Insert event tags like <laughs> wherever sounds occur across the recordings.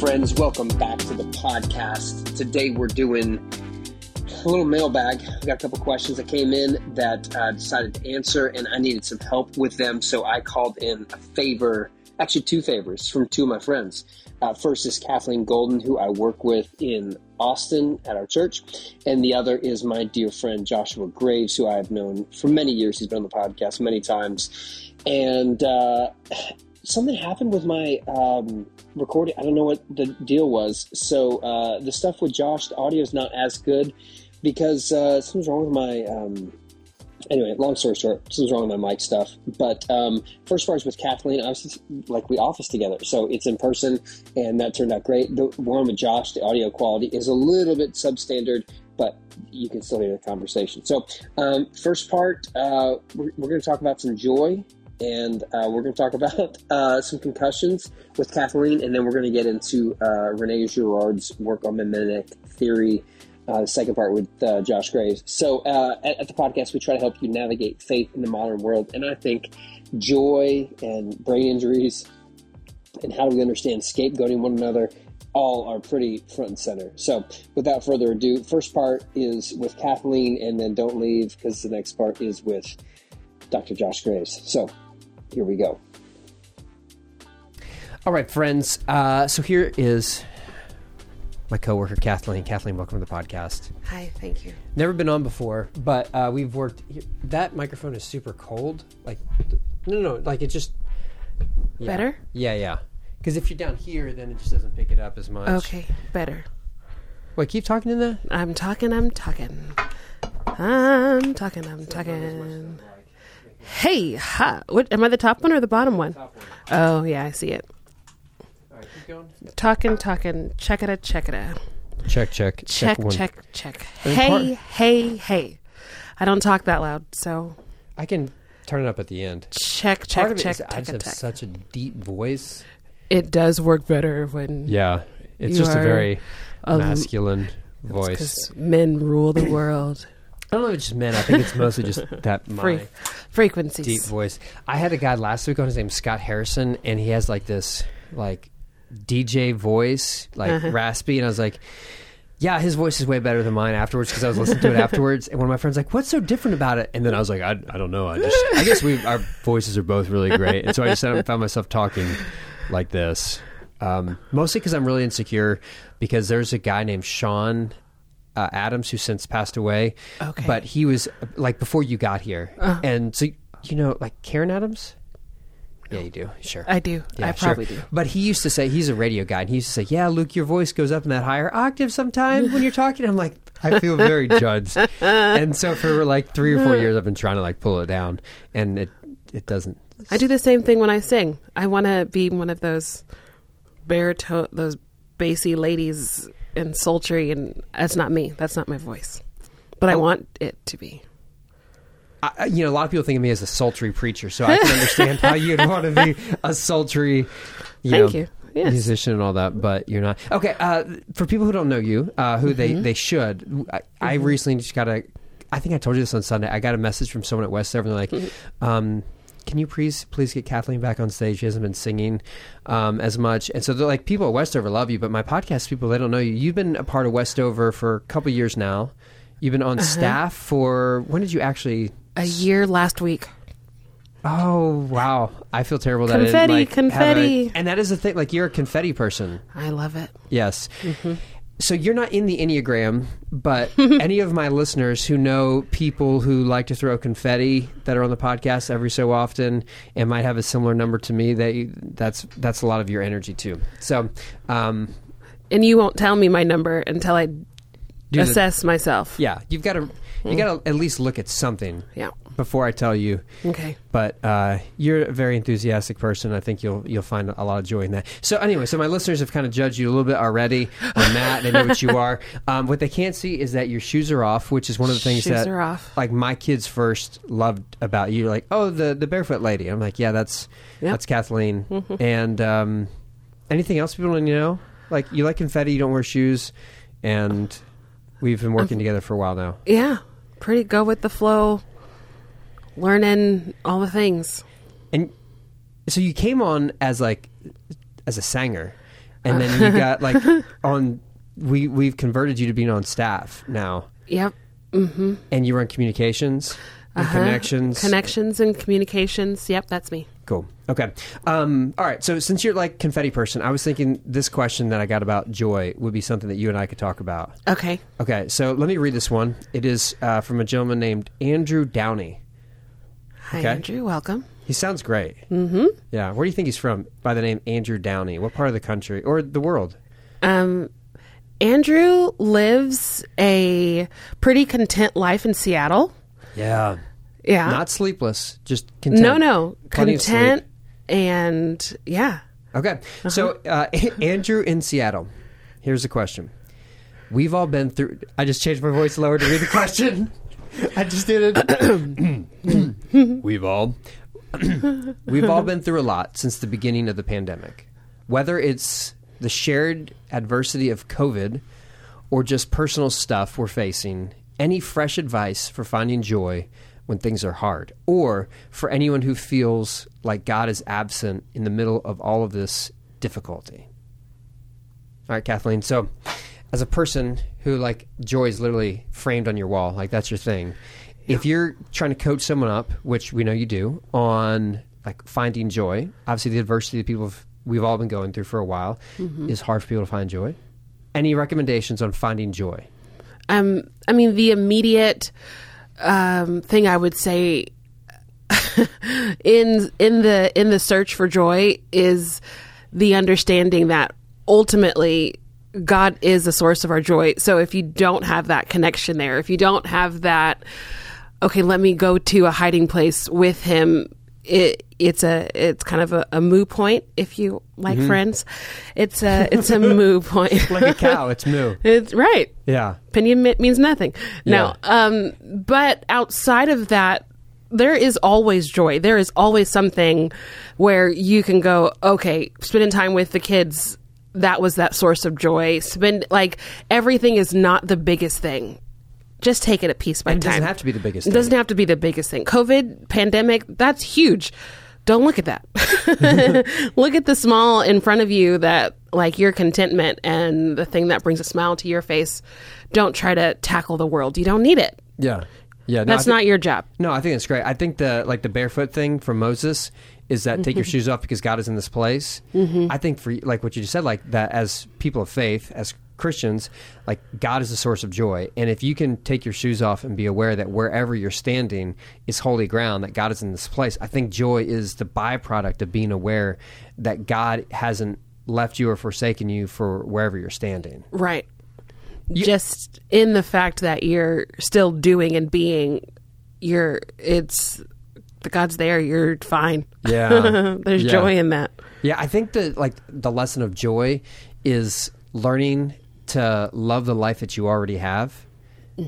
friends. Welcome back to the podcast. Today we're doing a little mailbag. I got a couple questions that came in that I uh, decided to answer, and I needed some help with them, so I called in a favor, actually, two favors from two of my friends. Uh, first is Kathleen Golden, who I work with in Austin at our church, and the other is my dear friend Joshua Graves, who I've known for many years. He's been on the podcast many times, and uh, something happened with my um, recording. I don't know what the deal was. So uh, the stuff with Josh, the audio is not as good because uh, something's wrong with my. Um, anyway, long story short, something's wrong with my mic stuff. But um, first part is with Kathleen. I was like we office together, so it's in person, and that turned out great. The one with Josh, the audio quality is a little bit substandard, but you can still hear the conversation. So, um, first part, uh, we're, we're going to talk about some joy and uh, we're going to talk about <laughs> uh, some concussions with Kathleen, and then we're going to get into uh, Rene Girard's work on mimetic theory. Uh, the second part with uh, Josh Graves. So uh, at, at, the podcast, we try to help you navigate faith in the modern world, and I think joy and brain injuries and how do we understand scapegoating one another all are pretty front and center. So, without further ado, first part is with Kathleen, and then don't leave because the next part is with Dr. Josh Graves. So, here we go. All right, friends. Uh, so here is my coworker Kathleen. Kathleen, welcome to the podcast. Hi, thank you. Never been on before, but uh, we've worked. That microphone is super cold. Like, no, no, no like it just yeah. better. Yeah, yeah. Because if you're down here, then it just doesn't pick it up as much. Okay, better. Wait, keep talking in that. I'm talking. I'm talking. I'm talking. I'm talking. Hey, ha. What, am I the top one or the bottom one? one. Oh, yeah, I see it. All right, keep going. Talking, talking. Check it, check it. Check, check, check, check, check. check. Hey, hey, hey. I don't talk that loud, so. I can turn it up at the end. Check, check, Part check. It is I just have such a deep voice. It does work better when. Yeah, it's just a very masculine voice. Because men rule the world. I don't know if it's just men. I think it's mostly just <laughs> that my Fre- frequencies, deep voice. I had a guy last week on his name Scott Harrison, and he has like this like DJ voice, like uh-huh. raspy, and I was like. Yeah, his voice is way better than mine afterwards because I was listening to it <laughs> afterwards, and one of my friends like, "What's so different about it?" And then I was like, "I, I don't know. I just I guess we our voices are both really great." And so I just sat up and found myself talking like this, um, mostly because I'm really insecure. Because there's a guy named Sean uh, Adams, who since passed away. Okay. But he was like before you got here, uh and so you know, like Karen Adams. Yeah, you do. Sure. I do. Yeah, I probably sure. do. But he used to say he's a radio guy, and he used to say, "Yeah, Luke, your voice goes up in that higher octave sometimes when you're talking." I'm like, I feel very <laughs> judged, and so for like three or four years, I've been trying to like pull it down, and it it doesn't. I do the same thing when I sing. I want to be one of those baritone, those bassy ladies and sultry, and that's not me. That's not my voice. But I oh. want it to be. I, you know, a lot of people think of me as a sultry preacher, so I can understand how you'd want to be a sultry, you <laughs> Thank know, you. Yes. musician and all that, but you're not. Okay, uh, for people who don't know you, uh, who mm-hmm. they, they should, I, mm-hmm. I, recently just got a, I think I told you this on Sunday, I got a message from someone at Westover, and they're like, mm-hmm. um, can you please please get Kathleen back on stage? She hasn't been singing um, as much, and so they're like, people at Westover love you, but my podcast people they don't know you. You've been a part of Westover for a couple years now. You've been on uh-huh. staff for when did you actually? A year last week. Oh wow! I feel terrible that confetti, like, confetti, a, and that is the thing. Like you're a confetti person. I love it. Yes. Mm-hmm so you're not in the Enneagram, but <laughs> any of my listeners who know people who like to throw confetti that are on the podcast every so often and might have a similar number to me, they that's that's a lot of your energy too. So, um, and you won't tell me my number until I assess the, myself. Yeah, you've got to you got to at least look at something. Yeah before I tell you. Okay. But uh, you're a very enthusiastic person. I think you'll you'll find a lot of joy in that. So anyway, so my listeners have kind of judged you a little bit already <laughs> on that. they know what you are. Um, what they can't see is that your shoes are off, which is one of the things shoes that are off. like my kids first loved about you. Like, oh, the the barefoot lady. I'm like, yeah, that's yep. that's Kathleen. Mm-hmm. And um, anything else people want to know? Like, you like confetti, you don't wear shoes, and we've been working um, together for a while now. Yeah, pretty go with the flow learning all the things. And so you came on as like as a singer. and then you <laughs> got like on. We we've converted you to being on staff now, Yep. and you run communications and Uh-huh. connections. Connections and communications. Yep, that's me. Cool. Okay. Um, all right. So since you're like confetti person, I was thinking this question that I got about joy would be something that you and I could talk about. Okay. Okay. So let me read this one. It is uh, from a gentleman named Andrew Downey. Hi, Okay. Andrew. Welcome. He sounds great. Mm-hmm. Yeah. Where do you think he's from? By the name Andrew Downey. What part of the country or the world? Um, Andrew lives a pretty content life in Seattle. Yeah. Yeah. Not sleepless. Just content. no, no. Plenty. Content and yeah. Okay. So, uh, <laughs> Andrew in Seattle. Here's the question. We've all been through. I just changed my voice lower to read the question. <laughs> I just did it. <coughs> we've all. <coughs> we've all been through a lot since the beginning of the pandemic. Whether it's the shared adversity of COVID or just personal stuff we're facing, any fresh advice for finding joy when things are hard, or for anyone who feels like God is absent in the middle of all of this difficulty? All right, Kathleen. So, as a person who like joy is literally framed on your wall, like that's your thing. If you're trying to coach someone up, which we know you do, on like finding joy, obviously the adversity that people have, we've all been going through for a while is hard for people to find joy. Any recommendations on finding joy? Um, I mean, the immediate um, thing I would say <laughs> in in the in the search for joy is the understanding that ultimately God is the source of our joy. So if you don't have that connection there, if you don't have that, okay, let me go to a hiding place with Him. It, it's a it's kind of a, a moo point if you like friends. It's a it's a moo <laughs> point. Like a cow, it's moo. <laughs> it's right Yeah. opinion means nothing. No, um, but outside of that, there is always joy. There is always something where you can go, okay, spending time with the kids, that was that source of joy. Spend like everything is not the biggest thing. Just take it a piece by And it time. doesn't have to be the biggest It thing. doesn't have to be the biggest thing. COVID, pandemic, that's huge. Don't look at that. <laughs> look at the small in front of you that like your contentment and the thing that brings a smile to your face. Don't try to tackle the world. You don't need it. Yeah. Yeah. no, That's think- not your job. No, I think that's great. I think the like the barefoot thing from Moses is that take your Mm-hmm. shoes off because God is in this place. Mm-hmm. I think for like what you just said, like that as people of faith, as Christians, like God is the source of joy, and if you can take your shoes off and be aware that wherever you're standing is holy ground, that God is in this place, I think joy is the byproduct of being aware that God hasn't left you or forsaken you for wherever you're standing. Right. Just in the fact that you're still doing and being, you're, it's, the God's there, you're fine. Yeah. <laughs> There's Yeah. joy in that. Yeah, I think that like the lesson of joy is learning to love the life that you already have.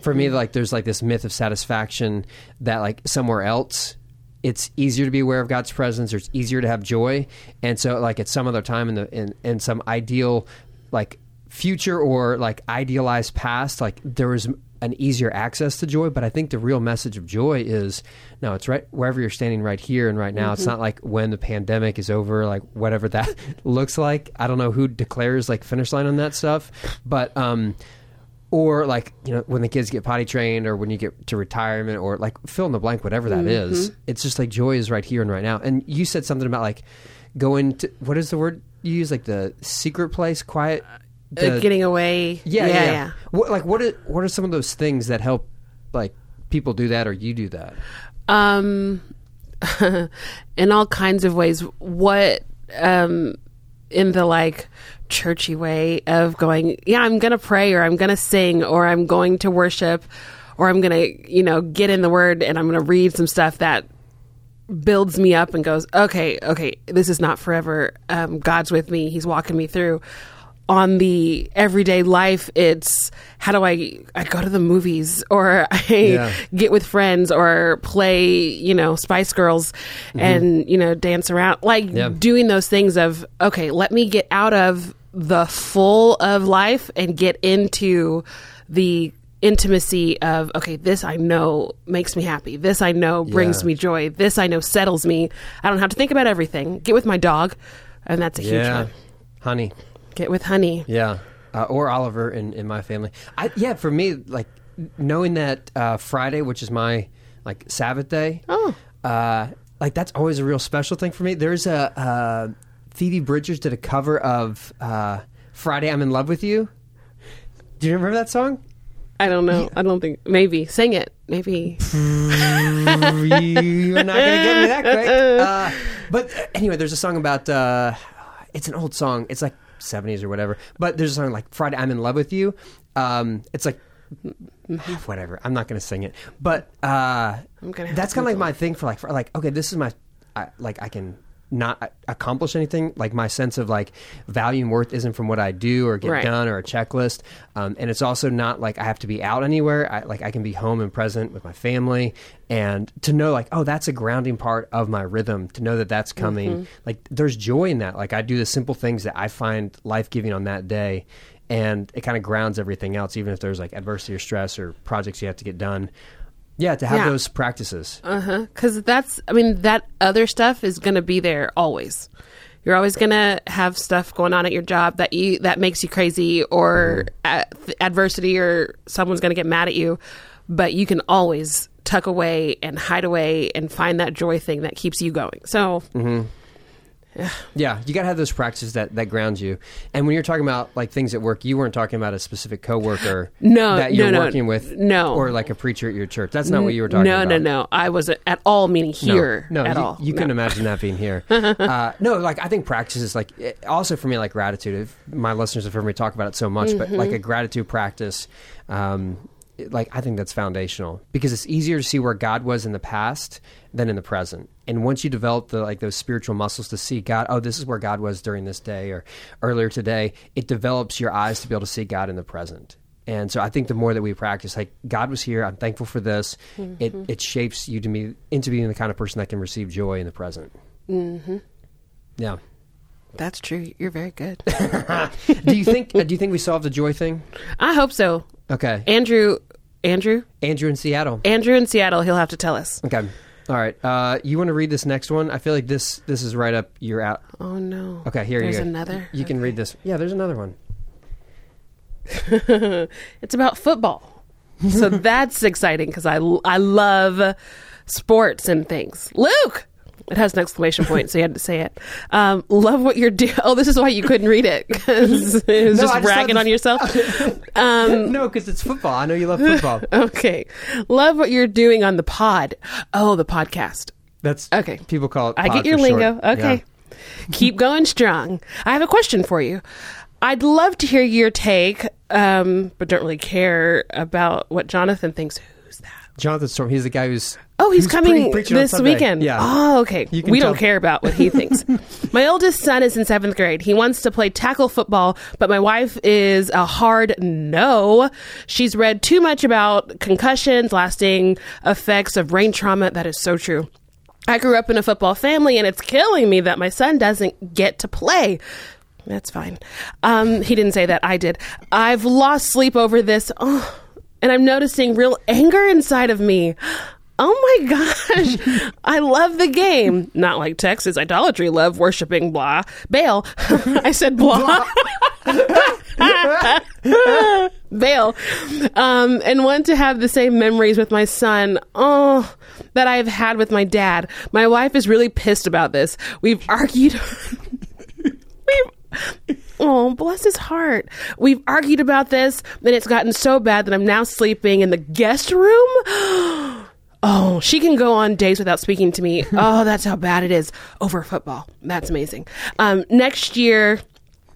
For me, like there's like this myth of satisfaction that like somewhere else it's easier to be aware of God's presence or it's easier to have joy. And so like at some other time in the in, in some ideal like future or like idealized past, like there was an easier access to joy. But I think the real message of joy is no, it's right wherever you're standing right here and right now. It's not like when the pandemic is over, like whatever that <laughs> looks like. I don't know who declares like finish line on that stuff, but um, or like you know when the kids get potty trained or when you get to retirement or like fill in the blank whatever that is. it's just like joy is right here and right now and you said something about like going to what is the word you use like the secret place quiet the- getting away. yeah yeah, yeah. What, like what are, what are some of those things that help like people do that or you do that Um, <laughs> in all kinds of ways. What, um, in the like churchy way of going, yeah, I'm going to pray or I'm going to sing or I'm going to worship or I'm going to, you know, get in the word and I'm going to read some stuff that builds me up and goes, okay, okay, this is not forever. Um, God's with me. He's walking me through. On the everyday life, it's how do I I go to the movies or <laughs> I Yeah. get with friends or play, you know, Spice Girls mm-hmm. and, you know, dance around. Like Yeah. doing those things of, okay, let me get out of the full of life and get into the intimacy of, okay, this I know makes me happy. This I know brings Yeah. me joy. This I know settles me. I don't have to think about everything. Get with my dog. And that's a huge one. honey Get with honey. Yeah, uh, or Oliver in, in my family. I, yeah, for me, like knowing that uh, Friday, which is my like Sabbath day. Oh. uh, like that's always a real special thing for me. There's a uh, Phoebe Bridgers did a cover of uh, Friday I'm in Love with You. Do you remember that song? I don't know. I don't think. Maybe sing it. Maybe. You're not gonna get me that quick. <laughs> Uh, but anyway, there's a song about. Uh, it's an old song. It's like 70s or whatever. But there's a song like Friday I'm in Love with You. Um, it's like whatever. I'm not gonna sing it. But uh, I'm gonna that's kind of like my thing for like for like okay, this is my I, like I can not accomplish anything like my sense of like value and worth isn't from what i do or get Right. done or a checklist. Um, and it's also not like i have to be out anywhere. I, like i can be home and present with my family. And to know like oh that's a grounding part of my rhythm to know that that's coming like there's joy in that. Like i do the simple things that i find life-giving on that day and it kind of grounds everything else even if there's like adversity or stress or projects you have to get done yeah to have Yeah. those practices Uh huh. Because that's. I mean, that other stuff is going to be there always. You're always going to have stuff going on at your job that you that makes you crazy, or a- adversity, or someone's going to get mad at you. But you can always tuck away and hide away and find that joy thing that keeps you going. So Yeah, you got to have those practices that, that ground you. And when you're talking about like things at work, you weren't talking about a specific coworker <laughs> No, that you're no, no, working with, no. or like a preacher at your church. That's not what you were talking no, about. no, no. No. I wasn't at all meaning here no, at you, all. You No. couldn't imagine that being here. <laughs> uh, no, like I think practice is like it- also for me like gratitude. My listeners have heard me talk about it so much, but Mm-hmm. like a gratitude practice, um, like I think that's foundational because it's easier to see where God was in the past than in the present. And once you develop the like those spiritual muscles to see God, oh, this is where God was during this day or earlier today, it develops your eyes to be able to see God in the present. And so I think the more that we practice, like God was here, I'm thankful for this. It it shapes you to me into being the kind of person that can receive joy in the present. Mm-hmm. Yeah. That's true. You're very good. <laughs> Do you think? uh, do you think we solved the joy thing? I hope so. Okay. Andrew, Andrew, Andrew in Seattle. Andrew in Seattle. He'll have to tell us. Okay. All right. Uh, you want to read this next one? I feel like this this is right up your out. Oh no. Okay, here There's you go. another. You can read this. Yeah, there's another one. <laughs> It's about football. so <laughs> that's exciting because I, I love sports and things. Luke! It has an exclamation point, so you had to say it. Um, love what you're doing. Oh, this is why you couldn't read it because <laughs> it was No, just just bragging thought on yourself. <laughs> Um, no, because it's football. I know you love football. <laughs> okay, love what you're doing on the pod. Oh, the podcast. That's Okay. People call it. I get your lingo. short. Okay. Yeah. Keep going strong. I have a question for you. I'd love to hear your take, um, but don't really care about what Jonathan thinks. Jonathan Storm. He's the guy who's. Oh, he's who's coming pre- this weekend. Yeah. Oh, okay. We don't care about what he <laughs> thinks. my oldest son is in seventh grade. He wants to play tackle football, but my wife is a hard no. She's read too much about concussions, lasting effects of brain trauma. That is so true. I grew up in a football family, and it's killing me that my son doesn't get to play. That's fine. Um, he didn't say that. I did. I've lost sleep over this. Oh, and I'm noticing real anger inside of me. Oh my <laughs> gosh. I love the game. Not like Texas idolatry love worshiping blah. Baal. <laughs> I said blah. <laughs> Bail. Um, and want to have the same memories with my son. Oh, that I've had with my dad. My wife is really pissed about this. We've argued. We've Oh, bless his heart. We've argued about this, and it's gotten so bad that I'm now sleeping in the guest room. <gasps> Oh, she can go on days without speaking to me. <laughs> Oh, that's how bad it is over football. That's amazing. Um, next year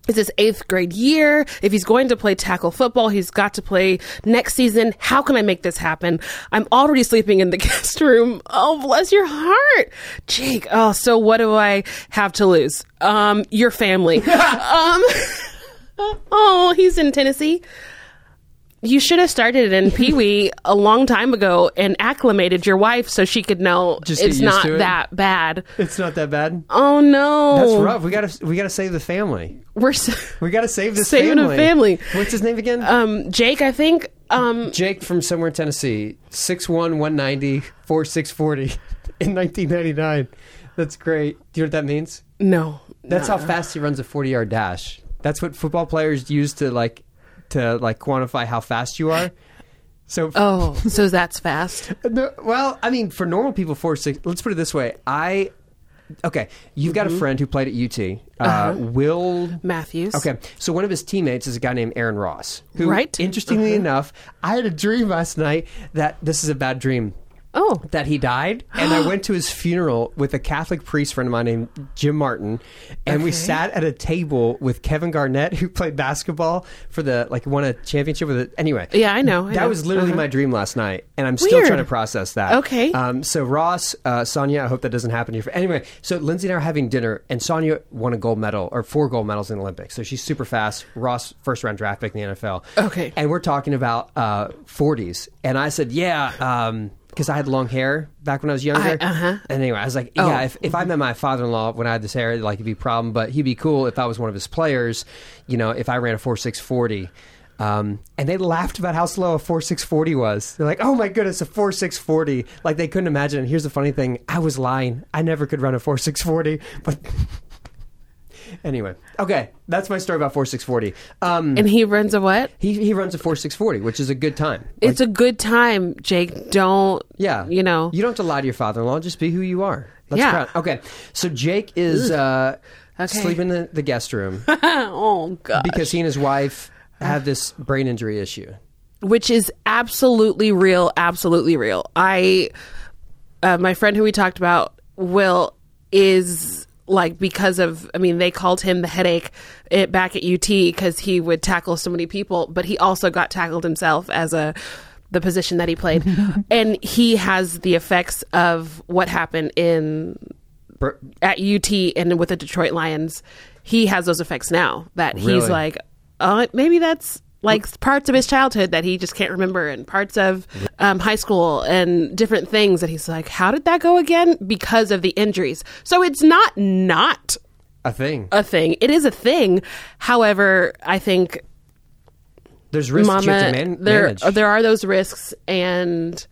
is his eighth grade year. If he's going to play tackle football, he's got to play next season. How can I make this happen? I'm already sleeping in the <laughs> guest room. Oh, bless your heart, Jake. Oh, so what do I have to lose? Um, your family. <laughs> um, <laughs> oh, he's in Tennessee. You should have started in Pee <laughs> Wee a long time ago and acclimated your wife so she could know Just it's not it? that bad. It's not that bad. Oh no, That's rough. We gotta we gotta save the family. We're <laughs> We gotta save this Saving a family. family. What's his name again? um, Jake. I think um, Jake from somewhere in Tennessee. 6'1", 190, 4640 <laughs> in 1999. That's great. Do you know what that means? no. That's how fast he runs a 40 yard dash. That's what football players use to like to like quantify how fast you are. So <laughs> Oh, so that's fast. <laughs> no, well, I mean, for normal people, four six. Let's put it this way: I okay. You've got a mm-hmm. friend who played at UT, uh, uh-huh. Will Matthews. Okay, so one of his teammates is a guy named Aaron Ross. Who, Right. Interestingly uh-huh. enough, I had a dream last night that this is a bad dream. Oh, That he died, and I <gasps> went to his funeral with a Catholic priest friend of mine named Jim Martin, and we sat at a table with Kevin Garnett, who played basketball for the like won a championship with it. Anyway, Yeah, I know, I that know. was literally Uh-huh. my dream last night, and I'm still Weird. trying to process that. Okay. Um, so Ross, uh, Sanya, I hope that doesn't happen to you. Anyway, so Lindsay and I are having dinner, and Sanya won a gold medal or four gold medals in the Olympics. So she's super fast. Ross, first round draft pick in the NFL. Okay. And we're talking about uh, 40s, and I said, yeah. Um, because I had long hair back when I was younger. I- uh-huh. And anyway, I was like, Oh. yeah, if, if I met my father in law when I had this hair, like it'd be a problem, but he'd be cool if I was one of his players, you know, if I ran a 4640. Um, and they laughed about how slow a 4640 was. They're like, oh my goodness, a 4640. Like they couldn't imagine. And here's the funny thing I was lying. I never could run a 4640. But anyway, okay, that's my story about 4640. Um, and he runs a what? he, he runs a 4640, which is a good time. It's a good time, Jake. Don't. Yeah. You know. You don't have to lie to your father in law. Just be who you are. That's Yeah. proud. Okay. So Jake is uh, Okay. sleeping in the, the guest room <laughs> oh God. because he and his wife have this brain injury issue. which is absolutely real, absolutely real. I, uh, my friend who we talked about, Will, is like because of. I mean, they called him the headache it, back at UT because he would tackle so many people, but he also got tackled himself as a the position that he played, <laughs> and he has the effects of what happened in at UT and with the Detroit Lions, he has those effects now. That Really? he's like, oh, maybe that's like parts of his childhood that he just can't remember, and parts of um, high school and different things that he's like, how did that go again? Because of the injuries. So it's not not A thing. a thing. It is a thing. However, I think There's risks Mama, man- there manage. there are those risks, and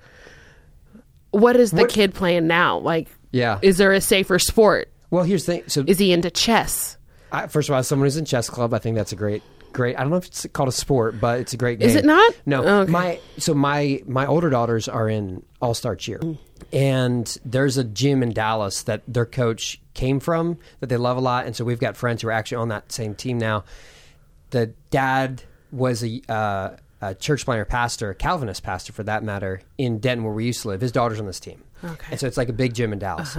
what is the What- kid playing now? Like, Yeah. is there a safer sport? well, here's the thing. So, Is he into chess? I, first of all, as someone who's in chess club, I think that's a great, great. I don't know if it's called a sport, but it's a great game. Is it not? No. Oh, okay. My so my my older daughters are in All Star Cheer, Mm. and there's a gym in Dallas that their coach came from that they love a lot, and so we've got friends who are actually on that same team now. The dad was a. Uh, a church planter pastor, Calvinist pastor for that matter, in Denton where we used to live. His daughter's on this team. Okay. Uh-huh. And so it's like a big gym in Dallas.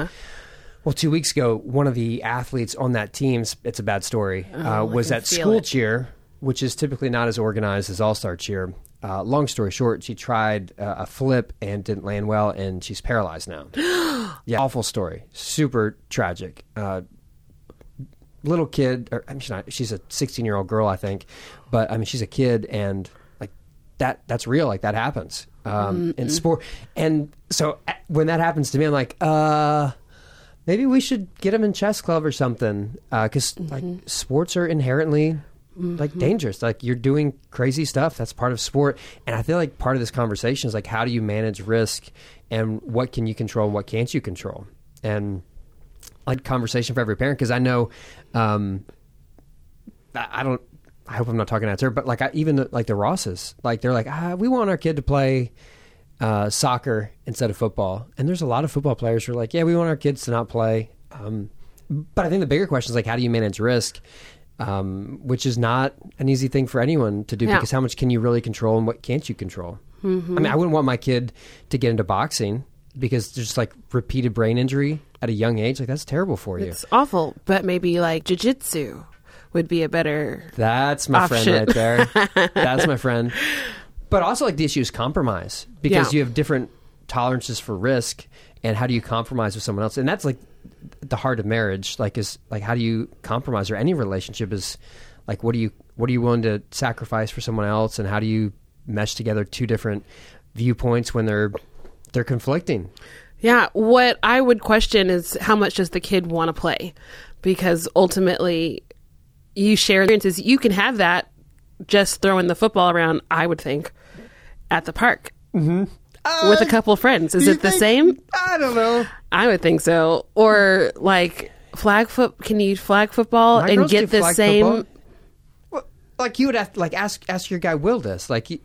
Well, two weeks ago, one of the athletes on that team, it's a bad story, uh, was Oh, I can at school it. cheer, which is typically not as organized as All Star cheer. Uh, long story short, she tried uh, a flip and didn't land well, and she's paralyzed now. <gasps> yeah, awful story. Super tragic. Uh, little kid, or I mean, she's not. She's a 16 year old girl, I think, but I mean, she's a kid, and like that. That's real. Like that happens um, in sport. And so uh, when that happens to me, I'm like, uh, maybe we should get him in chess club or something, because like sports are inherently. Like dangerous, like you're doing crazy stuff. That's part of sport, and I feel like part of this conversation is like, how do you manage risk, and what can you control, and what can't you control, and like conversation for every parent because I know, um, I, I don't. I hope I'm not talking out there, but like I, even the, like the Rosses, like they're like, ah, we want our kid to play uh, soccer instead of football, and there's a lot of football players who are like, yeah, we want our kids to not play. Um, but I think the bigger question is like, how do you manage risk? Um, which is not an easy thing for anyone to do Yeah. because how much can you really control and what can't you control? Mm-hmm. I mean, I wouldn't want my kid to get into boxing because there's like repeated brain injury at a young age. Like that's terrible for you. It's awful, but maybe like jujitsu would be a better. That's my friend right there. <laughs> That's my friend. But also, like the issue is compromise because Yeah. you have different tolerances for risk, and how do you compromise with someone else? And that's like the heart of marriage. Like, is like how do you compromise or any relationship is like what do you what are you willing to sacrifice for someone else, and how do you mesh together two different viewpoints when they're they're conflicting? Yeah, what I would question is how much does the kid want to play? Because ultimately, you share experiences. You can have that just throwing the football around. I would think at the park mm-hmm. With a couple of friends. Is Uh, it the think- same? I don't know. I would think so. Or like flag foot. Can you flag football My and get the flag same? football. like you would have to, like ask ask your guy Wildis. Like, he-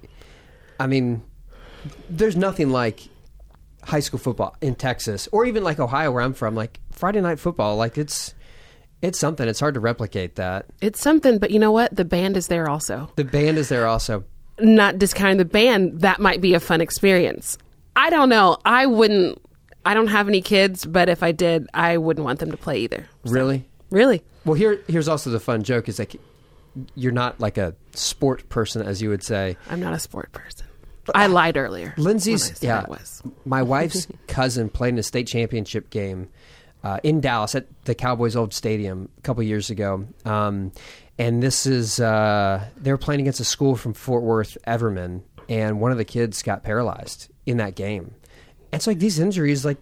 I mean, there's nothing like high school football in Texas or even like Ohio where I'm from. Like Friday night football, like it's it's something. It's hard to replicate that. It's something, but you know what? The band is there also. The band is there also. Not discounting the band, that might be a fun experience. I don't know. I wouldn't. I don't have any kids, but if I did, I wouldn't want them to play either. Really? Really? Well, here here's also the fun joke is like you're not like a sport person as you would say. I'm not a sport person. I lied earlier. Lindsay's when I said yeah. My <laughs> wife's cousin played in a state championship game uh, in Dallas at the Cowboys' old stadium a couple years ago. Um, and this is uh, they were playing against a school from Fort Worth, Everman, and one of the kids got paralyzed in that game. And so like these injuries, like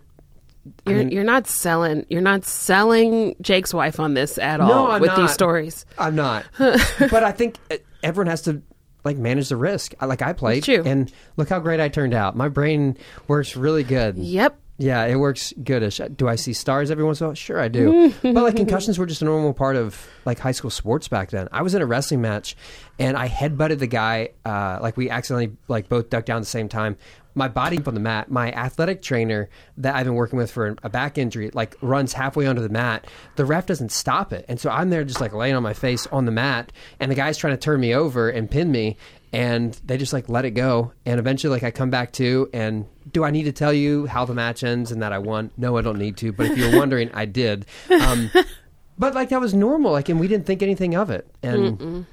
You're, mean- you're not selling. You're not selling Jake's wife on this at all I'm with not. these stories. I'm not. <laughs> but I think uh, everyone has to like manage the risk. Like I played, It's and look how great I turned out. My brain works really good. Yep. Yeah, it works goodish. Do I see stars every once in a while? Sure, I do. <laughs> but like concussions were just a normal part of like high school sports back then. I was in a wrestling match, and I headbutted the guy. Uh, like we accidentally like both ducked down at the same time. My body up on the mat. My athletic trainer that I've been working with for a back injury like runs halfway onto the mat. The ref doesn't stop it, and so I'm there just like laying on my face on the mat, and the guy's trying to turn me over and pin me, and they just like let it go. And eventually, like I come back to, and do I need to tell you how the match ends and that I won? No, I don't need to. But if you're <laughs> wondering, I did. Um, <laughs> but like that was normal. Like, and we didn't think anything of it. And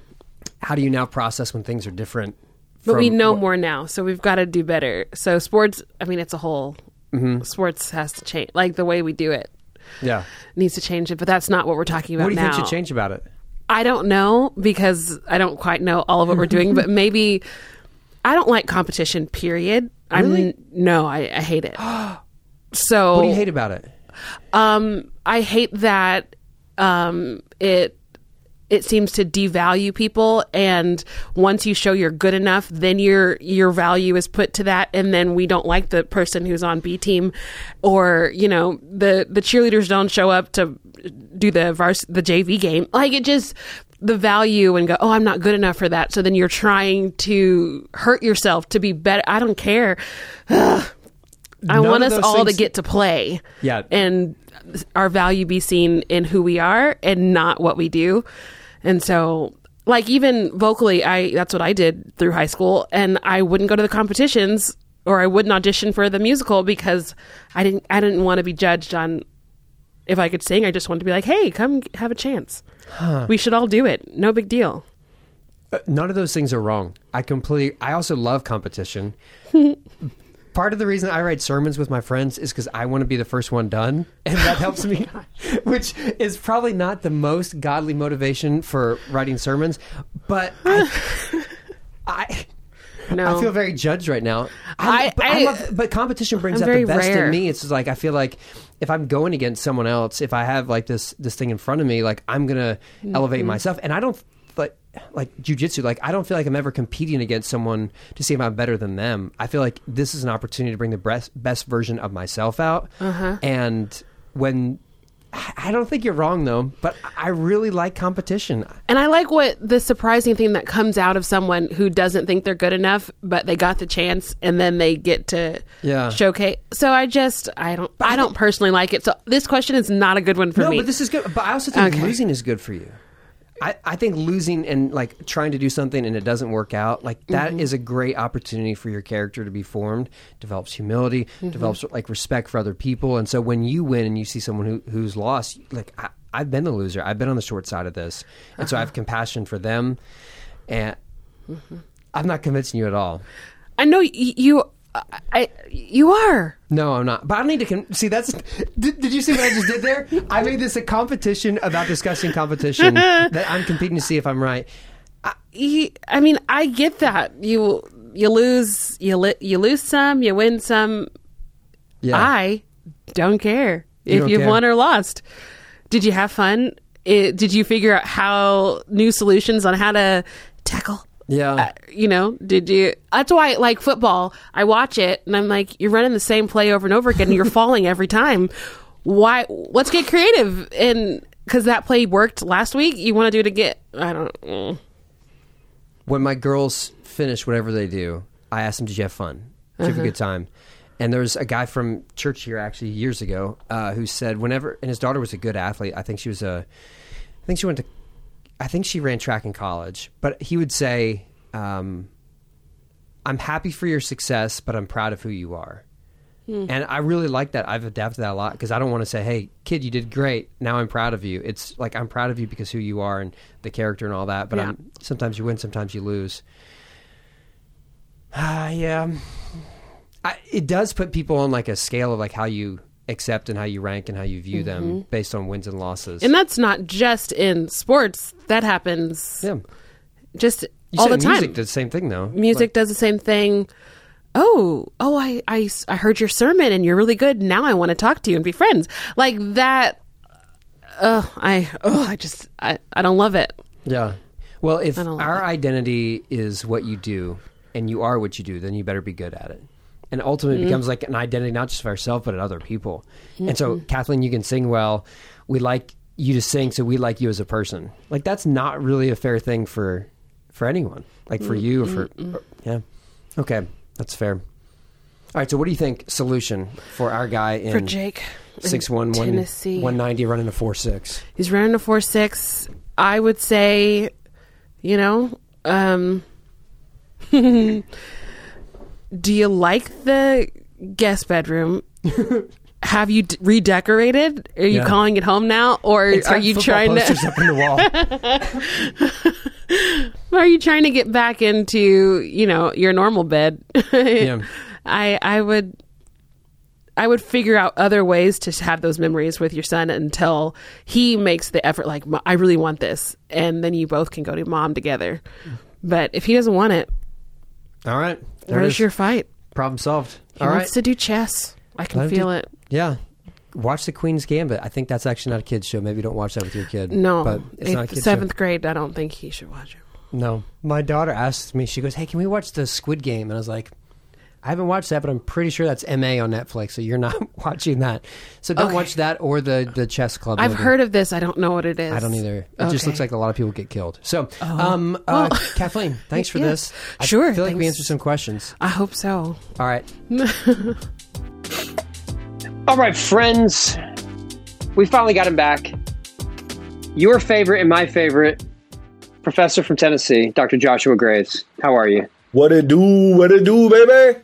how do you now process when things are different? But we know what- more now, so we've got to do better. So sports, I mean, it's a whole. Mm-hmm. Sports has to change, like the way we do it Yeah. needs to change it. But that's not what we're talking about What do you now. think should change about it? I don't know because I don't quite know all of what we're doing, <laughs> but maybe I don't like competition. Period. Really? I'm no, I, I hate it. <gasps> so What do you hate about it? Um, I hate that um, it it seems to devalue people, and once you show you're good enough, then your your value is put to that, and then we don't like the person who's on B team, or you know the the cheerleaders don't show up to do the vars- the JV game. Like it just the value and go, oh, I'm not good enough for that. So then you're trying to hurt yourself to be better. I don't care. Ugh. <sighs> I None want us all to get to play. Yeah. And our value be seen in who we are and not what we do. And so like even vocally, I that's what I did through high school and I wouldn't go to the competitions or I wouldn't audition for the musical because I didn't I didn't want to be judged on if I could sing. I just wanted to be like, "Hey, come have a chance." We should all do it. No big deal. Uh, None of those things are wrong. I completely. I also love competition. <laughs> Part of the reason I write sermons with my friends is because I want to be the first one done, and that <laughs> helps me. <laughs> Which is probably not the most godly motivation for writing sermons, but I, I, No. I feel very judged right now. I- but, I- love, but competition brings I'm out the best rare. in me. It's just like I feel like if I'm going against someone else, if I have like this this thing in front of me, like I'm gonna Mm-hmm. elevate myself, and I don't like like jujitsu. Like I don't feel like I'm ever competing against someone to see if I'm better than them. I feel like this is an opportunity to bring the best best version of myself out. Uh-huh. And when I don't think you're wrong though, but I really like competition. And I like what the surprising thing that comes out of someone who doesn't think they're good enough, but they got the chance and then they get to Yeah. showcase. So I just I don't I don't personally like it. So this question is not a good one for no, me. but this is good. But I also think Okay. losing is good for you. I, I think losing and like trying to do something and it doesn't work out, like that is Mm-hmm. a great opportunity for your character to be formed. Develops humility, Mm-hmm. develops like respect for other people, and so when you win and you see someone who, who's lost, like I, I've been the loser, I've been on the short side of this, and so I Uh-huh. have compassion for them, and Mm-hmm. I'm not convincing you at all. I know y- you I, I you are. No, I'm not. But I need to con- see. That's. Did, did you see what I just did there? I made this a competition about discussing competition <laughs> that I'm competing to see if I'm right. He, I mean, I get that. You you lose you li- you lose some, you win some. Yeah. I don't care You if don't you've care. won or lost. Did you have fun? It, did you figure out how new solutions on how to tackle? Yeah. Uh, you know, did you? That's why, like football, I watch it and I'm like, you're running the same play over and over again, and you're <laughs> falling every time. Why? Let's get creative, and because that play worked last week, you want to do it again. I don't. mm. when my girls finish whatever they do, I ask them, "Did you have fun? Did you have a good time?" And there was a guy from church here actually years ago uh, who said, whenever and his daughter was a good athlete. I think she was a, I think she went to, I think she ran track in college. But he would say, um, "I'm happy for your success, but I'm proud of who you are." And I really like that. I've adapted that a lot because I don't want to say, "Hey, kid, you did great. Now I'm proud of you." It's like I'm proud of you because who you are and the character and all that. But Yeah. I'm, sometimes you win, sometimes you lose. Ah, <sighs> yeah. I, it does put people on like a scale of like how you accept and how you rank and how you view them mm-hmm. based on wins and losses. And that's not just in sports. That happens yeah. just You all the time. music does the same thing though. music does the same thing. Oh, oh, I, I, I heard your sermon and you're really good. Now I want to talk to you and be friends. Like that. Oh, I, oh, I just, I, I don't love it. Yeah. Well, if like our it. identity is what you do and you are what you do, then you better be good at it. And ultimately, Mm-hmm. becomes like an identity not just of ourselves, but of other people. And so, Kathleen, you can sing well. We like you to sing, so we like you as a person. Like that's not really a fair thing for for anyone. Like for you or for or- yeah. Okay, that's fair. All right. So, what do you think? Solution for our guy in For Jake. in six one one Tennessee. one ninety running a four six. He's running a four six. I would say, you know, um, <laughs> <laughs> do you like the guest bedroom? <laughs> Have you d- redecorated? Are you Yeah. calling it home now, or It's are you trying to? up in the wall? <laughs> Are you trying to get back into you know your normal bed? <laughs> Yeah. I I would I would figure out other ways to have those memories with your son until he makes the effort. Like "Mo- I really want this, and then you both can go to mom together. Mm. But if he doesn't want it, All right. There where's is. your fight? problem solved? He All right. wants to do chess. I can Let him feel do- it. Yeah. Watch the Queen's Gambit. I think that's actually not a kid's show. Maybe don't watch that with your kid. No, but it's not a kid's seventh grade. I don't think he should watch it. No. My daughter asked me. She goes, "Hey, can we watch the Squid Game?" And I was like, "I haven't watched that, but I'm pretty sure that's MA on Netflix. So you're not <laughs> watching that. So don't Okay. watch that or the the chess club. I've movie. heard of this. I don't know what it is. I don't either. It just Okay. Oh. looks like a lot of people get killed. So, um, uh, <laughs> Kathleen, thanks for Yeah. this. I Sure, I feel like we answered some questions. I hope so. All right. <laughs> All right, friends, we finally got him back. Your favorite and my favorite professor from Tennessee, Dr. Joshua Graves. How are you? What it do? What it do, baby?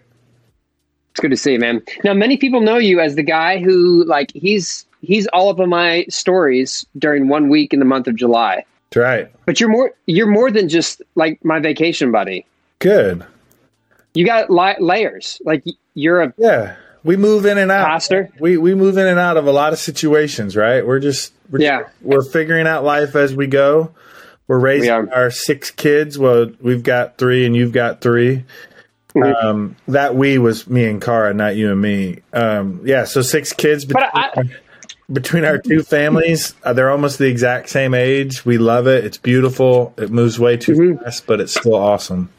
It's good to see you, man. Now, many people know you as the guy who, like, he's he's all up on my stories during one week in the month of July. That's right. But you're more you're more than just like my vacation buddy. Good. You got li- layers. Like you're a Yeah. We move in and out. Pastor? We we move in and out of a lot of situations, right? We're just we're, Yeah. we're figuring out life as we go. We're raising We our six kids. Well, we've got three, and you've got 3 Mhm. Um, that we was me and Cara, not you and me. Um, yeah, so six kids between, I, between our two families. Uh, they're almost the exact same age. We love it. It's beautiful. It moves way too Mm-hmm. fast, but it's still awesome.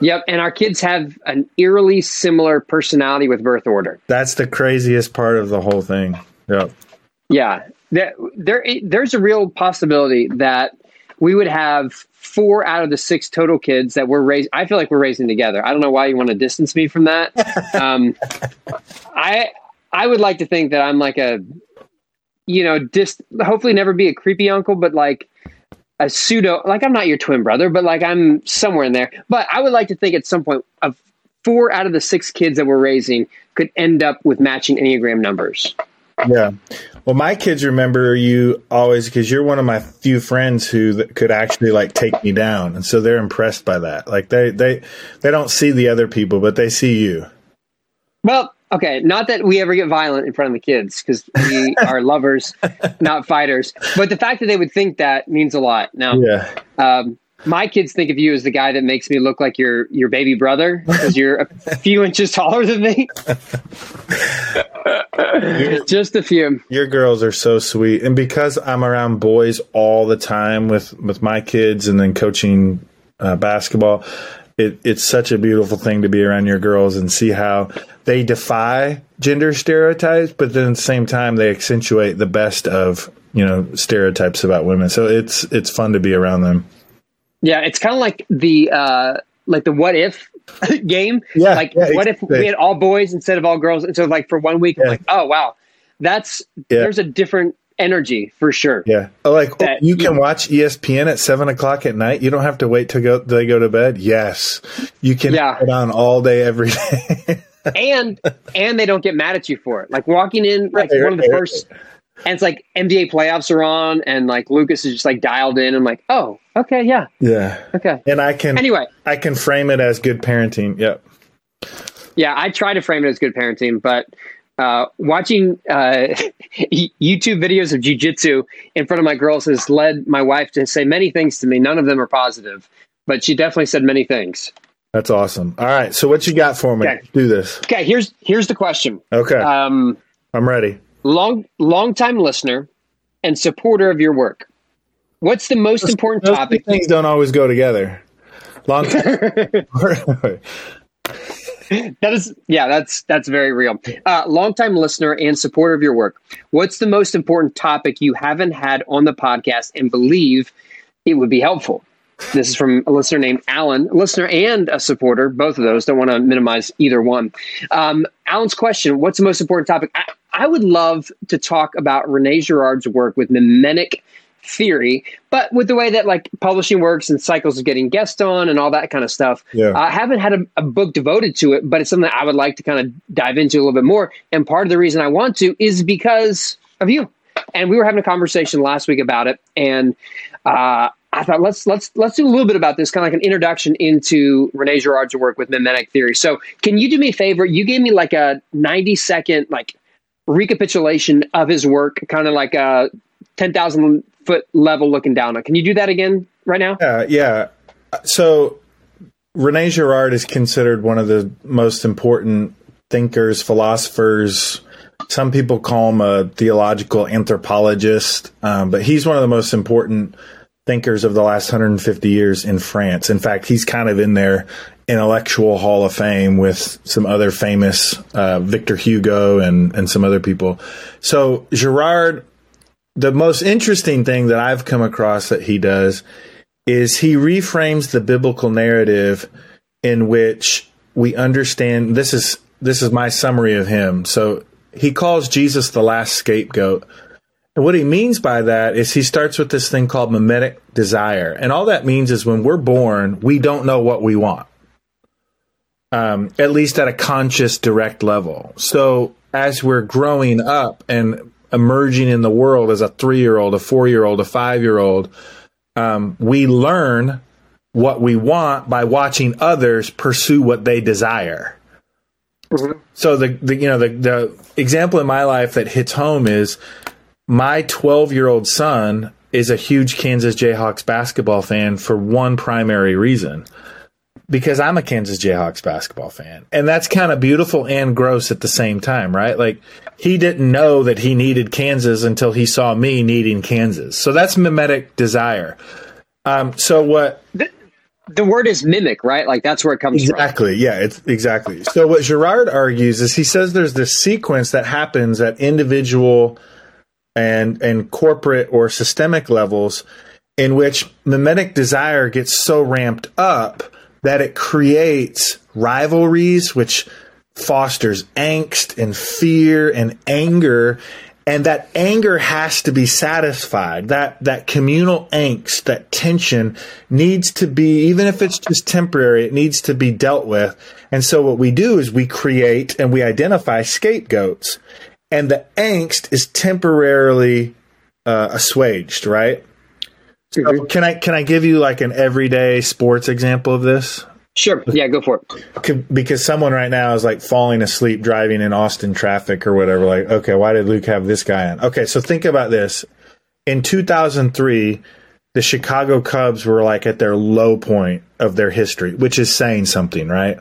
yep, and our kids have an eerily similar personality with birth order. That's the craziest part of the whole thing. Yep. Yeah, there, there, there's a real possibility that we would have four out of the six total kids that we're raising. I feel like we're raising together. I don't know why you want to distance me from that. <laughs> um, I, I would like to think that I'm like a, you know, dis, hopefully never be a creepy uncle, but like a pseudo, like I'm not your twin brother, but like I'm somewhere in there. But I would like to think at some point of four out of the six kids that we're raising could end up with matching Enneagram numbers. Yeah. Well, my kids remember you always because you're one of my few friends who could actually like take me down, and so they're impressed by that. Like they they they don't see the other people, but they see you. Well, okay, not that we ever get violent in front of the kids because we <laughs> are lovers, not fighters. But the fact that they would think that means a lot. Now, Yeah. um, my kids think of you as the guy that makes me look like your your baby brother because you're a <laughs> few inches taller than me. <laughs> Just a few. Your girls are so sweet, and because I'm around boys all the time with with my kids, and then coaching uh, basketball, it, it's such a beautiful thing to be around your girls and see how they defy gender stereotypes, but then at the same time they accentuate the best of you know stereotypes about women. So it's it's fun to be around them. Yeah, it's kind of like the uh, like the what if <laughs> game. Yeah, like yeah, what if we had all boys instead of all girls? And so like for one week, I'm Yeah. like, oh wow, that's Yeah. there's a different energy for sure. Yeah. Oh, like oh, That- you can watch ESPN at seven o'clock at night. You don't have to wait till go they go to bed. Yes, you can Yeah. it on all day every <laughs> day. and and they don't get mad at you for it. Like walking in, like Right, one of the right, first, and it's like NBA playoffs are on, and like Lucas is just like dialed in. I'm like, oh, okay, yeah, yeah. okay. And I can Anyway, I can frame it as good parenting. Yep. yeah, I try to frame it as good parenting, but uh, watching uh, <laughs> YouTube videos of jujitsu in front of my girls has led my wife to say many things to me. None of them are positive, but she definitely said many things. That's awesome. All right. So what you got for me? Okay. Do this. Okay, here's here's the question. Okay. Um, I'm ready. long long time listener and supporter of your work. What's the most important Those topic? things don't always go together. Long time. <laughs> That is, yeah, that's that's very real. Uh, longtime listener and supporter of your work. What's the most important topic you haven't had on the podcast and believe it would be helpful? This is from a listener named Alan, a listener and a supporter, both of those. Don't want to minimize either one. Um, Alan's question What's the most important topic? I, I would love to talk about Rene Girard's work with mimetic theory, but with the way that like publishing works and cycles of getting guests on and all that kind of stuff. Yeah. I haven't had a, a book devoted to it, but it's something I would like to kind of dive into a little bit more. And part of the reason I want to is because of you. And we were having a conversation last week about it, and uh, I thought let's let's let's do a little bit about this, kind of like an introduction into Rene Girard's work with mimetic theory. So, can you do me a favor? You gave me like a ninety second like recapitulation of his work, kind of like a ten thousand foot level looking down. Can you do that again right now? Yeah, yeah. So Rene Girard is considered one of the most important thinkers, philosophers. Some people call him a theological anthropologist, um, but he's one of the most important thinkers of the last 150 years in France. In fact, he's kind of in their intellectual hall of fame with some other famous uh, Victor Hugo and and some other people. So Girard the most interesting thing that I've come across that he does is he reframes the biblical narrative in which we understand this is this is my summary of him. So he calls Jesus the last scapegoat. And what he means by that is he starts with this thing called mimetic desire. And all that means is when we're born, we don't know what we want. Um, at least at a conscious, direct level. So as we're growing up and emerging in the world as a three year old, a four year old, a five year old, um, we learn what we want by watching others pursue what they desire. So the, the you know the the example in my life that hits home is my 12 year old son is a huge Kansas Jayhawks basketball fan for one primary reason because I'm a Kansas Jayhawks basketball fan. And that's kind of beautiful and gross at the same time, right? Like he didn't know that he needed Kansas until he saw me needing Kansas. So that's mimetic desire. Um, so what The word is mimic, right? Like that's where it comes from. Exactly. Yeah, it's exactly. So what Girard argues is he says there's this sequence that happens at individual and and corporate or systemic levels in which mimetic desire gets so ramped up that it creates rivalries which fosters angst and fear and anger and that anger has to be satisfied. That that communal angst that tension needs to be even if it's just temporary it needs to be dealt with. And so what we do is we create and we identify scapegoats. And the angst is temporarily uh, assuaged right so mm-hmm. can i can i give you like an everyday sports example of this Sure. Yeah, go for it. because someone right now is like falling asleep driving in Austin traffic or whatever. Like, okay, why did Luke have this guy on? Okay, so think about this. In 2003, the Chicago Cubs were like at their low point of their history, which is saying something, right?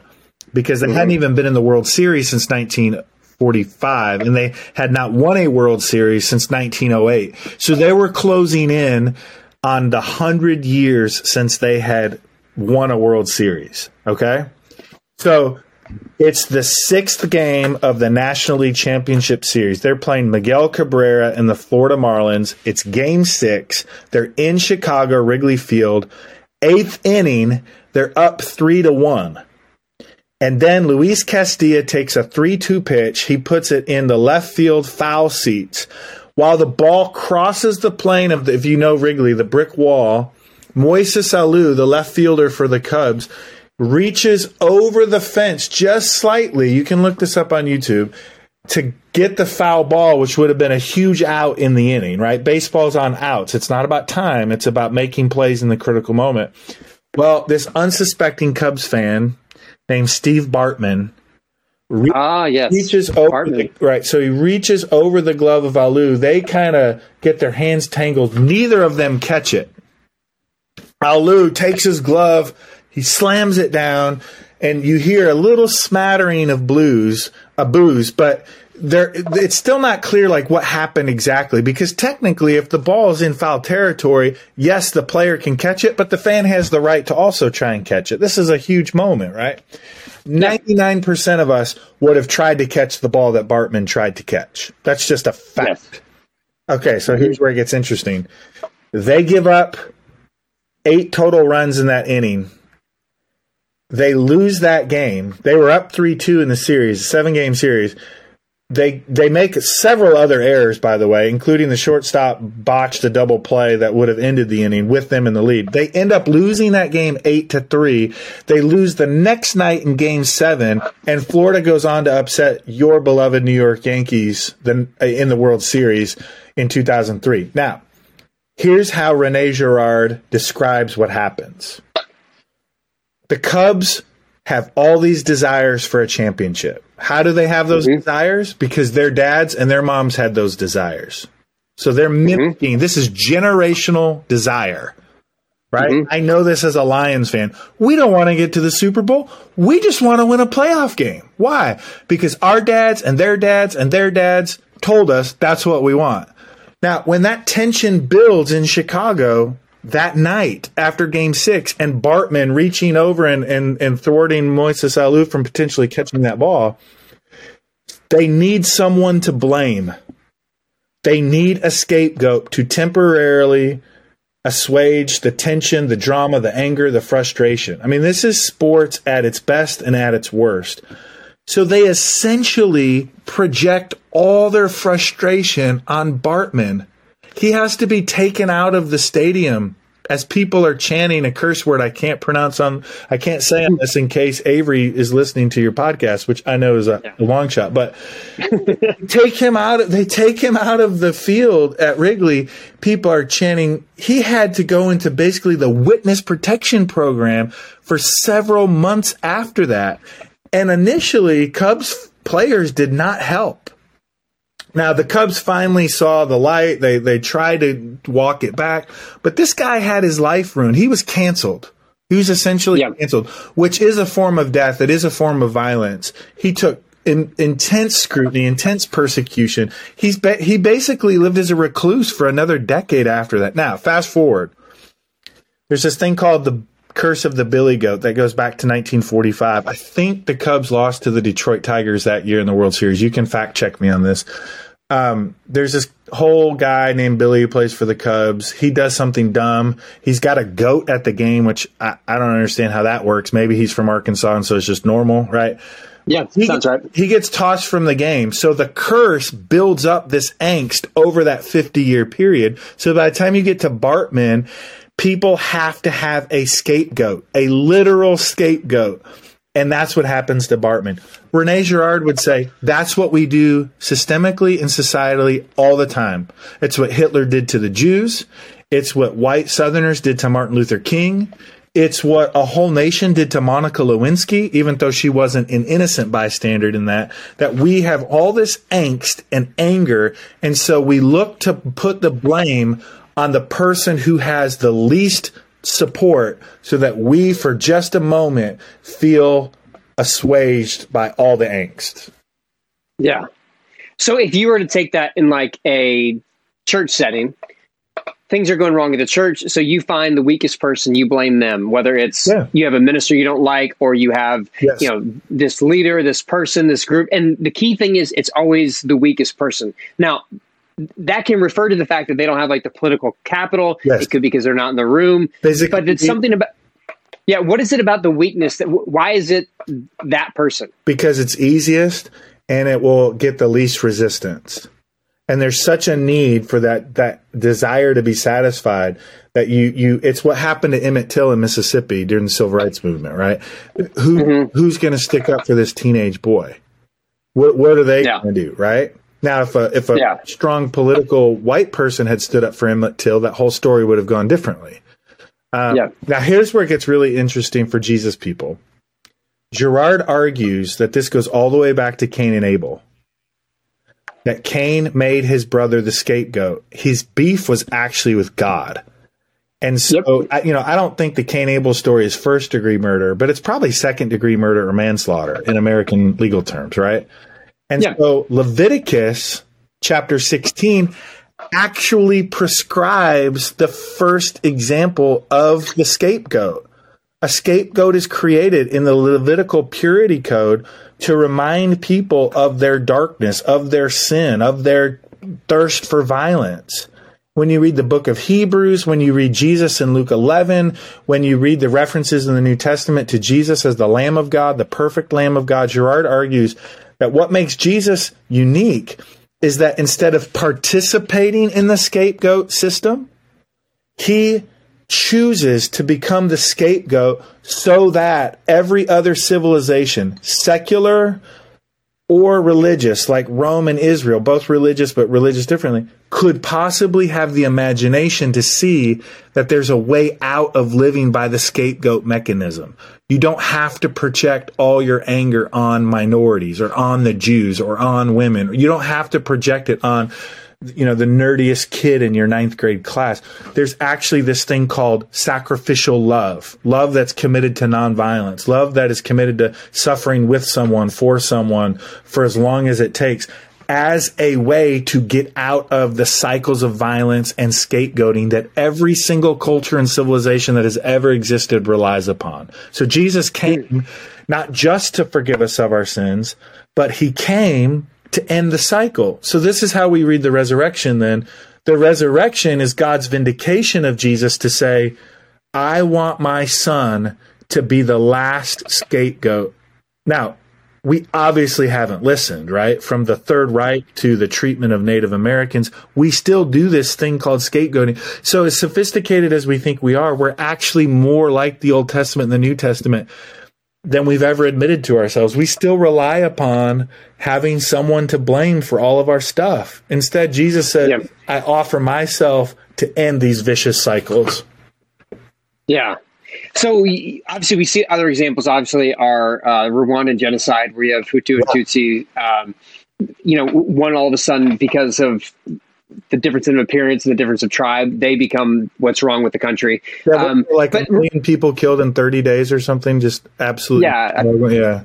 Because they hadn't mm-hmm. even been in the World Series since 1945, and they had not won a World Series since 1908. So they were closing in on the hundred years since they had won a World Series. Okay. So it's the sixth game of the National League Championship Series. They're playing Miguel Cabrera and the Florida Marlins. It's game six. They're in Chicago, Wrigley Field. Eighth inning, they're up three to one. And then Luis Castillo takes a 3 2 pitch. He puts it in the left field foul seats. While the ball crosses the plane of, the, if you know Wrigley, the brick wall, Moises Alou, the left fielder for the Cubs, reaches over the fence just slightly. You can look this up on YouTube to get the foul ball, which would have been a huge out in the inning, right? Baseball's on outs. It's not about time, it's about making plays in the critical moment. Well, this unsuspecting Cubs fan named Steve Bartman re- ah, yes. reaches over the, right. So he reaches over the glove of Alou. They kind of get their hands tangled. Neither of them catch it. Alou takes his glove, he slams it down, and you hear a little smattering of blues, a boos, but there it's still not clear like what happened exactly because technically if the ball is in foul territory yes the player can catch it but the fan has the right to also try and catch it. This is a huge moment right? 99% of us would have tried to catch the ball that bartman tried to catch. That's just a fact. Yes. okay so here's where it gets interesting. They give up eight total runs in that inning. They lose that game. They were up 3-2 in the series seven game series they they make several other errors, by the way, including the shortstop botched a double play that would have ended the inning with them in the lead. They end up losing that game eight to three. They lose the next night in Game Seven, and Florida goes on to upset your beloved New York Yankees in the World Series in 2003. Now, here's how Rene Girard describes what happens. The Cubs have all these desires for a championship. How do they have those mm-hmm. desires? Because their dads and their moms had those desires. So they're mm-hmm. mimicking mm-hmm. this is generational desire. Right? Mm-hmm. I know this as a Lions fan. We don't want to get to the Super Bowl. We just want to win a playoff game. Why? Because our dads and their dads and their dads told us that's what we want. Now, when that tension builds in Chicago, that night after game six and Bartman reaching over and, and, and thwarting Moises Alou from potentially catching that ball, they need someone to blame. They need a scapegoat to temporarily assuage the tension, the drama, the anger, the frustration. I mean, this is sports at its best and at its worst. So they essentially project all their frustration on Bartman he has to be taken out of the stadium as people are chanting a curse word I can't pronounce on I can't say on this in case Avery is listening to your podcast, which I know is a, a long shot, but <laughs> take him out of, they take him out of the field at Wrigley. People are chanting he had to go into basically the witness protection program for several months after that. And initially Cubs players did not help. Now the Cubs finally saw the light. They they tried to walk it back, but this guy had his life ruined. He was canceled. He was essentially yeah. canceled, which is a form of death. It is a form of violence. He took in, intense scrutiny, intense persecution. He's be, he basically lived as a recluse for another decade after that. Now, fast forward. There's this thing called the Curse of the Billy Goat that goes back to 1945. I think the Cubs lost to the Detroit Tigers that year in the World Series. You can fact check me on this um, there's this whole guy named Billy who plays for the Cubs. He does something dumb. He's got a goat at the game, which I, I don't understand how that works. Maybe he's from Arkansas and so it's just normal, right? Yeah, he, sounds right. He gets tossed from the game. So the curse builds up this angst over that 50 year period. So by the time you get to Bartman, people have to have a scapegoat, a literal scapegoat. And that's what happens to Bartman. Rene Girard would say that's what we do systemically and societally all the time. It's what Hitler did to the Jews. It's what white Southerners did to Martin Luther King. It's what a whole nation did to Monica Lewinsky, even though she wasn't an innocent bystander in that, that we have all this angst and anger. And so we look to put the blame on the person who has the least support so that we, for just a moment, feel assuaged by all the angst. Yeah. So if you were to take that in like a church setting, things are going wrong at the church. So you find the weakest person, you blame them, whether it's yeah. you have a minister you don't like, or you have, yes. you know, this leader, this person, this group. And the key thing is it's always the weakest person. Now, that can refer to the fact that they don't have like the political capital. Yes. It could be because they're not in the room. Basically- but it's something about. Yeah, what is it about the weakness that? Why is it that person? because it's easiest and it will get the least resistance. And there's such a need for that that desire to be satisfied that you you it's what happened to Emmett Till in Mississippi during the civil rights movement, right? Who mm-hmm. who's going to stick up for this teenage boy? What what are they Yeah. going to do, right? Now, if a if a Yeah. strong political white person had stood up for Emmett Till, that whole story would have gone differently. Um, Yeah. Now, here's where it gets really interesting for Jesus people. Girard argues that this goes all the way back to Cain and Abel. That Cain made his brother the scapegoat. His beef was actually with God. And so, Yep. I, you know, I don't think the Cain Abel story is first degree murder, but it's probably second degree murder or manslaughter in American legal terms, right? And Yeah. so Leviticus chapter 16 actually prescribes the first example of the scapegoat. A scapegoat is created in the Levitical purity code to remind people of their darkness, of their sin, of their thirst for violence. When you read the book of Hebrews, when you read Jesus in Luke 11, when you read the references in the New Testament to Jesus as the Lamb of God, the perfect Lamb of God, Girard argues that what makes Jesus unique is that instead of participating in the scapegoat system, he chooses to become the scapegoat so that every other civilization, secular or religious, like Rome and Israel, both religious but religious differently, could possibly have the imagination to see that there's a way out of living by the scapegoat mechanism. You don't have to project all your anger on minorities or on the Jews or on women. You don't have to project it on you know the nerdiest kid in your ninth grade class there's actually this thing called sacrificial love. Love that's committed to nonviolence. Love that is committed to suffering with someone for someone for as long as it takes as a way to get out of the cycles of violence and scapegoating that every single culture and civilization that has ever existed relies upon. So Jesus came not just to forgive us of our sins, but he came to end the cycle. So this is how we read the resurrection then. The resurrection is God's vindication of Jesus to say, I want my son to be the last scapegoat. Now, we obviously haven't listened, right? From the Third Reich to the treatment of Native Americans, we still do this thing called scapegoating. So, as sophisticated as we think we are, we're actually more like the Old Testament and the New Testament than we've ever admitted to ourselves. We still rely upon having someone to blame for all of our stuff. Instead, Jesus said. I offer myself to end these vicious cycles. Yeah. So we, obviously, we see other examples. Obviously, are uh, Rwandan genocide, where you have Hutu and Tutsi. Um, you know, one all of a sudden because of the difference in appearance and the difference of tribe, they become what's wrong with the country. Yeah, Um, like but- a million people killed in 30 days or something. Just absolutely. Yeah. Yeah.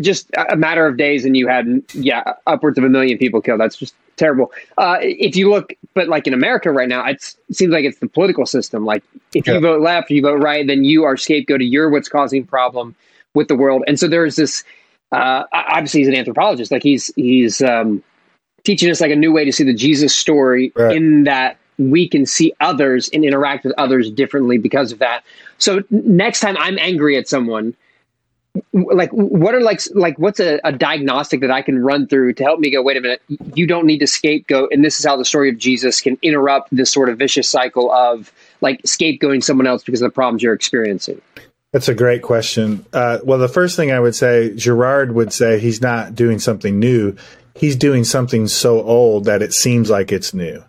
just a matter of days and you had yeah upwards of a million people killed that's just terrible uh, if you look but like in america right now it's, it seems like it's the political system like if Yeah. you vote left you vote right then you are scapegoated you're what's causing problem with the world and so there's this uh, obviously he's an anthropologist like he's he's um, teaching us like a new way to see the jesus story Right. in that we can see others and interact with others differently because of that so next time i'm angry at someone like what are like like what's a, a diagnostic that I can run through to help me go wait a minute you don't need to scapegoat and this is how the story of Jesus can interrupt this sort of vicious cycle of like scapegoating someone else because of the problems you're experiencing That's a great question. Uh, well, the first thing I would say, Girard would say he's not doing something new. He's doing something so old that it seems like it's new.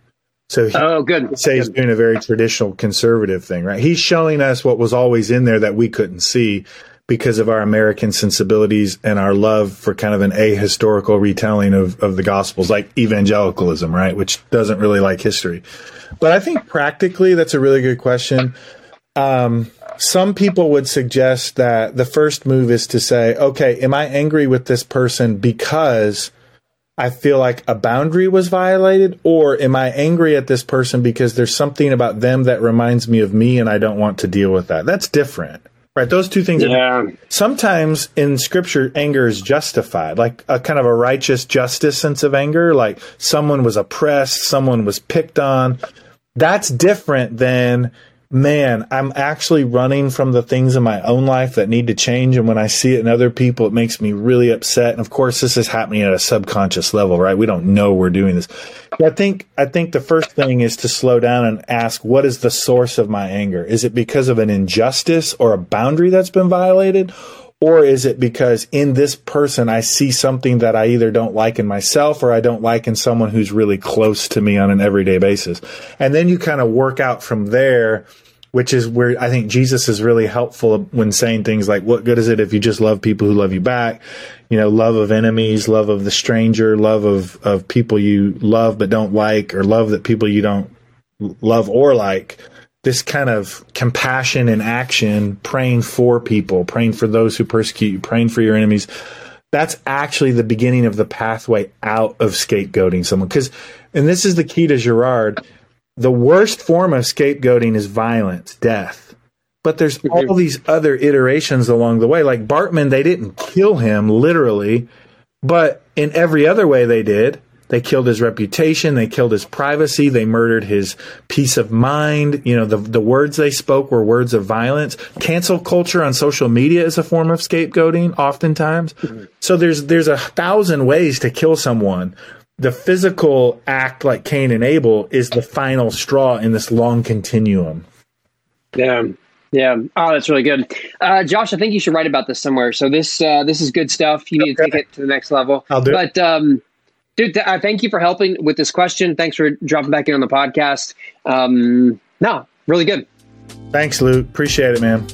So he oh good say he's doing a very traditional conservative thing, right? He's showing us what was always in there that we couldn't see because of our American sensibilities and our love for kind of an ahistorical retelling of, of the Gospels, like evangelicalism, right? Which doesn't really like history. But I think practically, that's a really good question. Um, some people would suggest that the first move is to say, okay, am I angry with this person because I feel like a boundary was violated? Or am I angry at this person because there's something about them that reminds me of me and I don't want to deal with that? That's different. Right, those two things. Yeah. Are, sometimes in Scripture, anger is justified, like a kind of a righteous justice sense of anger. Like someone was oppressed, someone was picked on. That's different than man, I'm actually running from the things in my own life that need to change. And when I see it in other people, it makes me really upset. And of course, this is happening at a subconscious level, right? We don't know we're doing this. I think, I think the first thing is to slow down and ask, what is the source of my anger? Is it because of an injustice or a boundary that's been violated? Or is it because in this person I see something that I either don't like in myself or I don't like in someone who's really close to me on an everyday basis? And then you kind of work out from there, which is where I think Jesus is really helpful when saying things like, what good is it if you just love people who love you back? You know, love of enemies, love of the stranger, love of, of people you love but don't like, or love that people you don't love or like this kind of compassion and action, praying for people, praying for those who persecute you, praying for your enemies. That's actually the beginning of the pathway out of scapegoating someone. Because, and this is the key to Girard, the worst form of scapegoating is violence, death. But there's all these other iterations along the way. Like Bartman, they didn't kill him literally, but in every other way they did. They killed his reputation. They killed his privacy. They murdered his peace of mind. You know, the, the words they spoke were words of violence. Cancel culture on social media is a form of scapegoating oftentimes. Mm-hmm. So there's, there's a thousand ways to kill someone. The physical act like Cain and Abel is the final straw in this long continuum. Yeah. Yeah. Oh, that's really good, uh, Josh. I think you should write about this somewhere. So this uh, this is good stuff. You need okay. to take it to the next level. I'll do. But um, dude, th- uh, thank you for helping with this question. Thanks for dropping back in on the podcast. Um, no, really good. Thanks, Luke. Appreciate it, man.